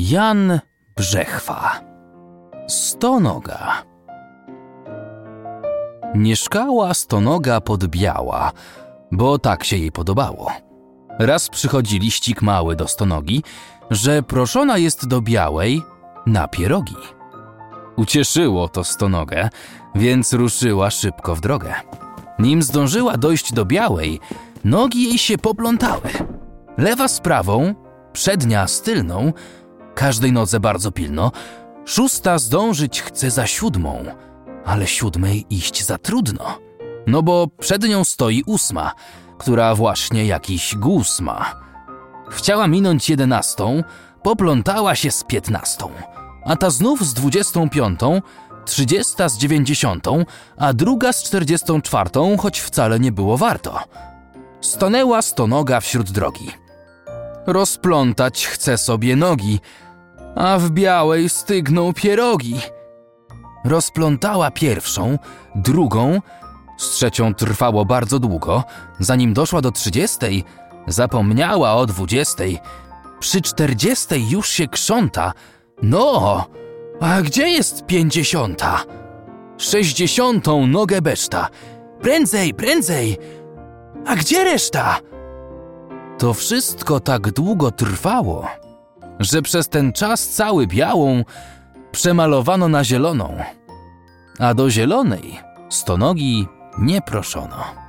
Jan Brzechwa Stonoga Mieszkała stonoga podbiała, bo tak się jej podobało. Raz przychodzi liścik mały do stonogi, że proszona jest do białej na pierogi. Ucieszyło to stonogę, więc ruszyła szybko w drogę. Nim zdążyła dojść do białej, nogi jej się poplątały. Lewa z prawą, przednia z tylną, każdej nodze bardzo pilno, szósta zdążyć chce za siódmą, ale siódmej iść za trudno. No bo przed nią stoi ósma, która właśnie jakiś guz ma. Chciała minąć jedenastą, poplątała się z piętnastą, a ta znów z dwudziestą piątą, trzydziesta z dziewięćdziesiątą, a druga z czterdziestą czwartą, choć wcale nie było warto. Stonęła stonoga wśród drogi. Rozplątać chce sobie nogi, a w białej stygną pierogi. Rozplątała pierwszą, drugą, z trzecią trwało bardzo długo, zanim doszła do trzydziestej, zapomniała o dwudziestej. Przy czterdziestej już się krząta. No, a gdzie jest pięćdziesiąta? Sześćdziesiątą nogę beszta. Prędzej, prędzej! A gdzie reszta? To wszystko tak długo trwało, że przez ten czas cały białą przemalowano na zieloną, a do zielonej stonogi nie proszono.